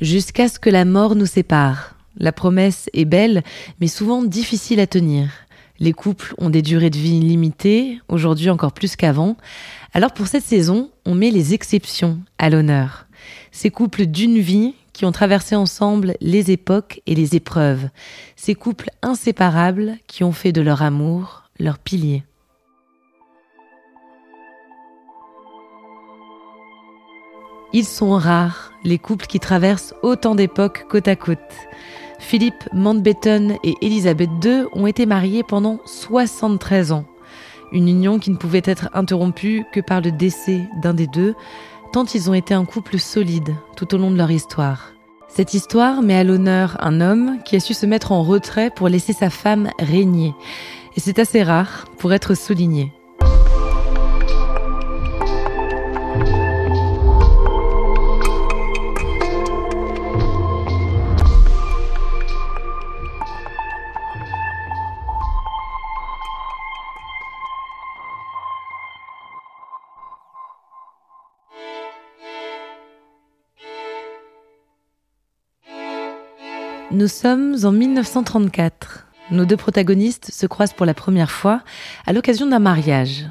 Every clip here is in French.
Jusqu'à ce que la mort nous sépare. La promesse est belle, mais souvent difficile à tenir. Les couples ont des durées de vie limitées, aujourd'hui encore plus qu'avant. Alors pour cette saison, on met les exceptions à l'honneur. Ces couples d'une vie qui ont traversé ensemble les époques et les épreuves. Ces couples inséparables qui ont fait de leur amour leur pilier. Ils sont rares, les couples qui traversent autant d'époques côte à côte. Philippe Mountbatten et Elisabeth II ont été mariés pendant 73 ans. Une union qui ne pouvait être interrompue que par le décès d'un des deux, tant ils ont été un couple solide tout au long de leur histoire. Cette histoire met à l'honneur un homme qui a su se mettre en retrait pour laisser sa femme régner. Et c'est assez rare pour être souligné. Nous sommes en 1934. Nos deux protagonistes se croisent pour la première fois à l'occasion d'un mariage.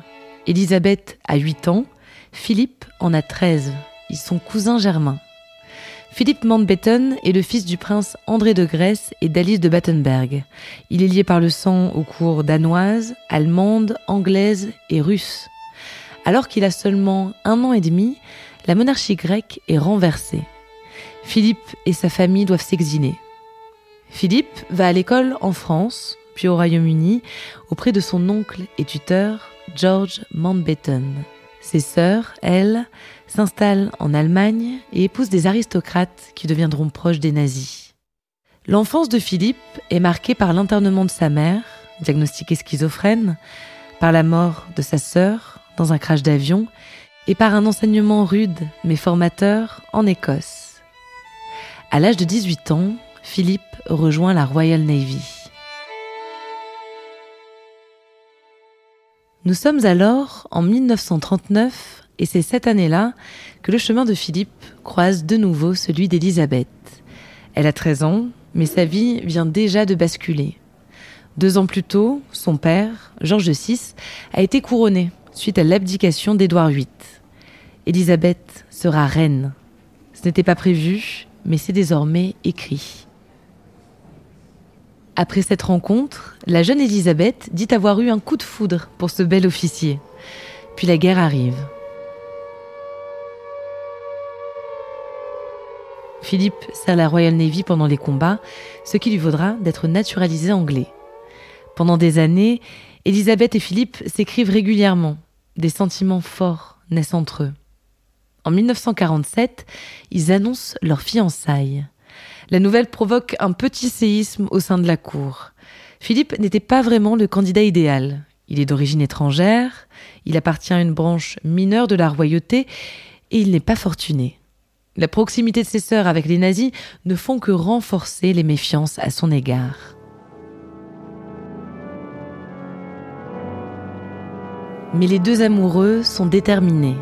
Elisabeth a 8 ans, Philippe en a 13. Ils sont cousins germains. Philippe Mountbatten est le fils du prince André de Grèce et d'Alice de Battenberg. Il est lié par le sang aux cours danoises, allemandes, anglaises et russes. Alors qu'il a seulement un an et demi, la monarchie grecque est renversée. Philippe et sa famille doivent s'exiler. Philippe va à l'école en France, puis au Royaume-Uni, auprès de son oncle et tuteur, George Mountbatten. Ses sœurs, elles, s'installent en Allemagne et épousent des aristocrates qui deviendront proches des nazis. L'enfance de Philippe est marquée par l'internement de sa mère, diagnostiquée schizophrène, par la mort de sa sœur dans un crash d'avion et par un enseignement rude mais formateur en Écosse. À l'âge de 18 ans, Philippe rejoint la Royal Navy. Nous sommes alors en 1939 et c'est cette année-là que le chemin de Philippe croise de nouveau celui d'Élisabeth. Elle a 13 ans, mais sa vie vient déjà de basculer. Deux ans plus tôt, son père, Georges VI, a été couronné suite à l'abdication d'Édouard VIII. Élisabeth sera reine. Ce n'était pas prévu, mais c'est désormais écrit. Après cette rencontre, la jeune Élisabeth dit avoir eu un coup de foudre pour ce bel officier. Puis la guerre arrive. Philippe sert la Royal Navy pendant les combats, ce qui lui vaudra d'être naturalisé anglais. Pendant des années, Élisabeth et Philippe s'écrivent régulièrement. Des sentiments forts naissent entre eux. En 1947, ils annoncent leur fiançailles. La nouvelle provoque un petit séisme au sein de la cour. Philippe n'était pas vraiment le candidat idéal. Il est d'origine étrangère, il appartient à une branche mineure de la royauté et il n'est pas fortuné. La proximité de ses sœurs avec les nazis ne font que renforcer les méfiances à son égard. Mais les deux amoureux sont déterminés.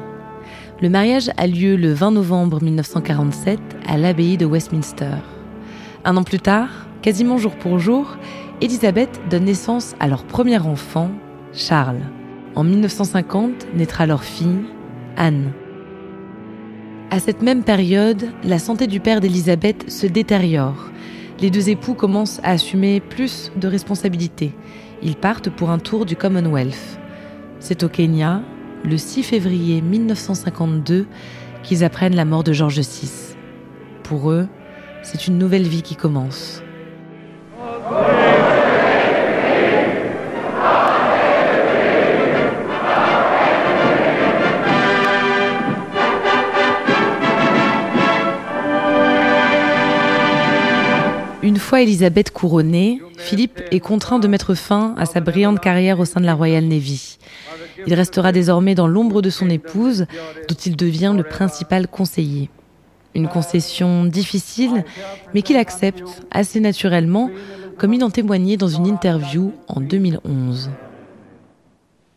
Le mariage a lieu le 20 novembre 1947 à l'abbaye de Westminster. Un an plus tard, quasiment jour pour jour, Elisabeth donne naissance à leur premier enfant, Charles. En 1950 naîtra leur fille, Anne. À cette même période, la santé du père d'Elisabeth se détériore. Les deux époux commencent à assumer plus de responsabilités. Ils partent pour un tour du Commonwealth. C'est au Kenya, le 6 février 1952 qu'ils apprennent la mort de Georges VI. Pour eux, c'est une nouvelle vie qui commence. Une fois Elisabeth couronnée, Philippe est contraint de mettre fin à sa brillante carrière au sein de la Royal Navy. Il restera désormais dans l'ombre de son épouse, dont il devient le principal conseiller. Une concession difficile, mais qu'il accepte assez naturellement, comme il en témoignait dans une interview en 2011.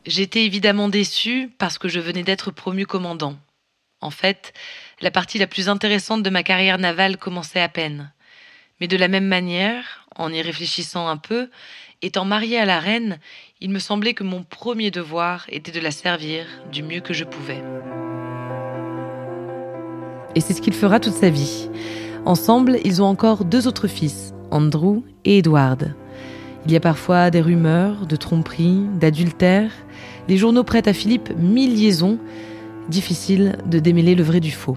J'étais évidemment déçu parce que je venais d'être promu commandant. En fait, la partie la plus intéressante de ma carrière navale commençait à peine. Mais de la même manière, en y réfléchissant un peu, étant marié à la reine, il me semblait que mon premier devoir était de la servir du mieux que je pouvais. Et c'est ce qu'il fera toute sa vie. Ensemble, ils ont encore deux autres fils, Andrew et Edward. Il y a parfois des rumeurs de tromperie, d'adultère. Les journaux prêtent à Philippe mille liaisons. Difficile de démêler le vrai du faux.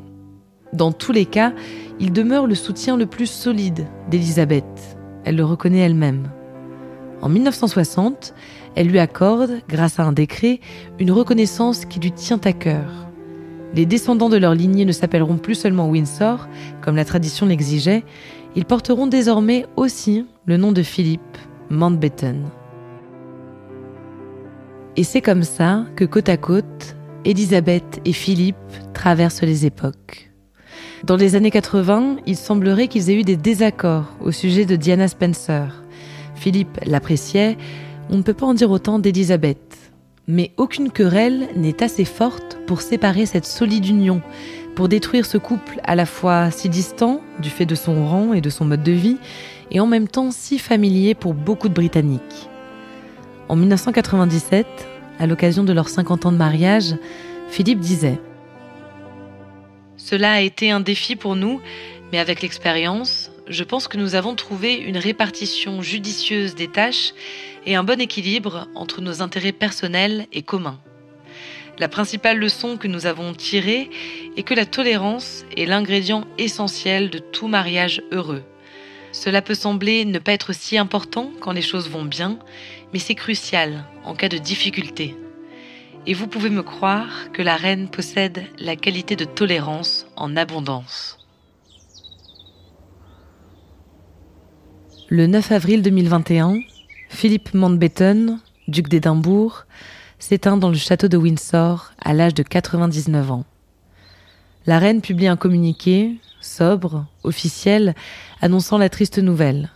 Dans tous les cas, il demeure le soutien le plus solide d'Elisabeth. Elle le reconnaît elle-même. En 1960, elle lui accorde, grâce à un décret, une reconnaissance qui lui tient à cœur. Les descendants de leur lignée ne s'appelleront plus seulement Windsor, comme la tradition l'exigeait, ils porteront désormais aussi le nom de Philippe Mountbatten. Et c'est comme ça que côte à côte, Elisabeth et Philippe traversent les époques. Dans les années 80, il semblerait qu'ils aient eu des désaccords au sujet de Diana Spencer. Philippe l'appréciait, on ne peut pas en dire autant d'Elisabeth. Mais aucune querelle n'est assez forte pour séparer cette solide union, pour détruire ce couple à la fois si distant du fait de son rang et de son mode de vie, et en même temps si familier pour beaucoup de Britanniques. En 1997, à l'occasion de leurs 50 ans de mariage, Philippe disait Cela a été un défi pour nous, mais avec l'expérience, je pense que nous avons trouvé une répartition judicieuse des tâches et un bon équilibre entre nos intérêts personnels et communs. La principale leçon que nous avons tirée est que la tolérance est l'ingrédient essentiel de tout mariage heureux. Cela peut sembler ne pas être si important quand les choses vont bien, mais c'est crucial en cas de difficulté. Et vous pouvez me croire que la reine possède la qualité de tolérance en abondance. Le 9 avril 2021, Philippe Mountbatten, duc d'Édimbourg, s'éteint dans le château de Windsor à l'âge de 99 ans. La reine publie un communiqué, sobre, officiel, annonçant la triste nouvelle.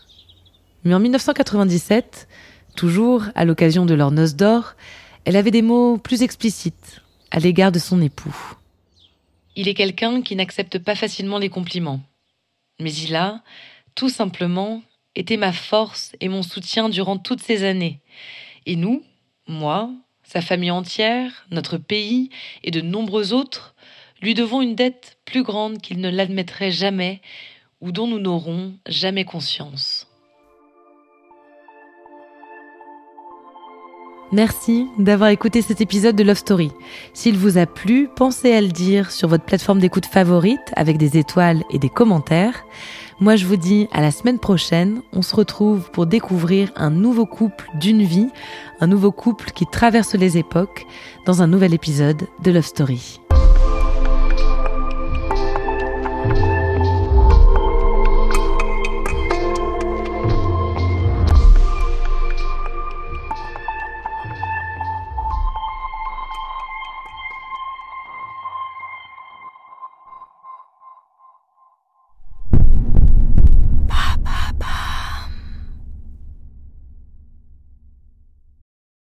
Mais en 1997, toujours à l'occasion de leur noces d'or, elle avait des mots plus explicites à l'égard de son époux. Il est quelqu'un qui n'accepte pas facilement les compliments. Mais il a, tout simplement, été ma force et mon soutien durant toutes ces années. Et nous, moi, sa famille entière, notre pays et de nombreux autres, lui devons une dette plus grande qu'il ne l'admettrait jamais ou dont nous n'aurons jamais conscience. Merci d'avoir écouté cet épisode de Love Story. S'il vous a plu, pensez à le dire sur votre plateforme d'écoute favorite avec des étoiles et des commentaires. Moi, je vous dis à la semaine prochaine. On se retrouve pour découvrir un nouveau couple d'une vie, un nouveau couple qui traverse les époques dans un nouvel épisode de Love Story.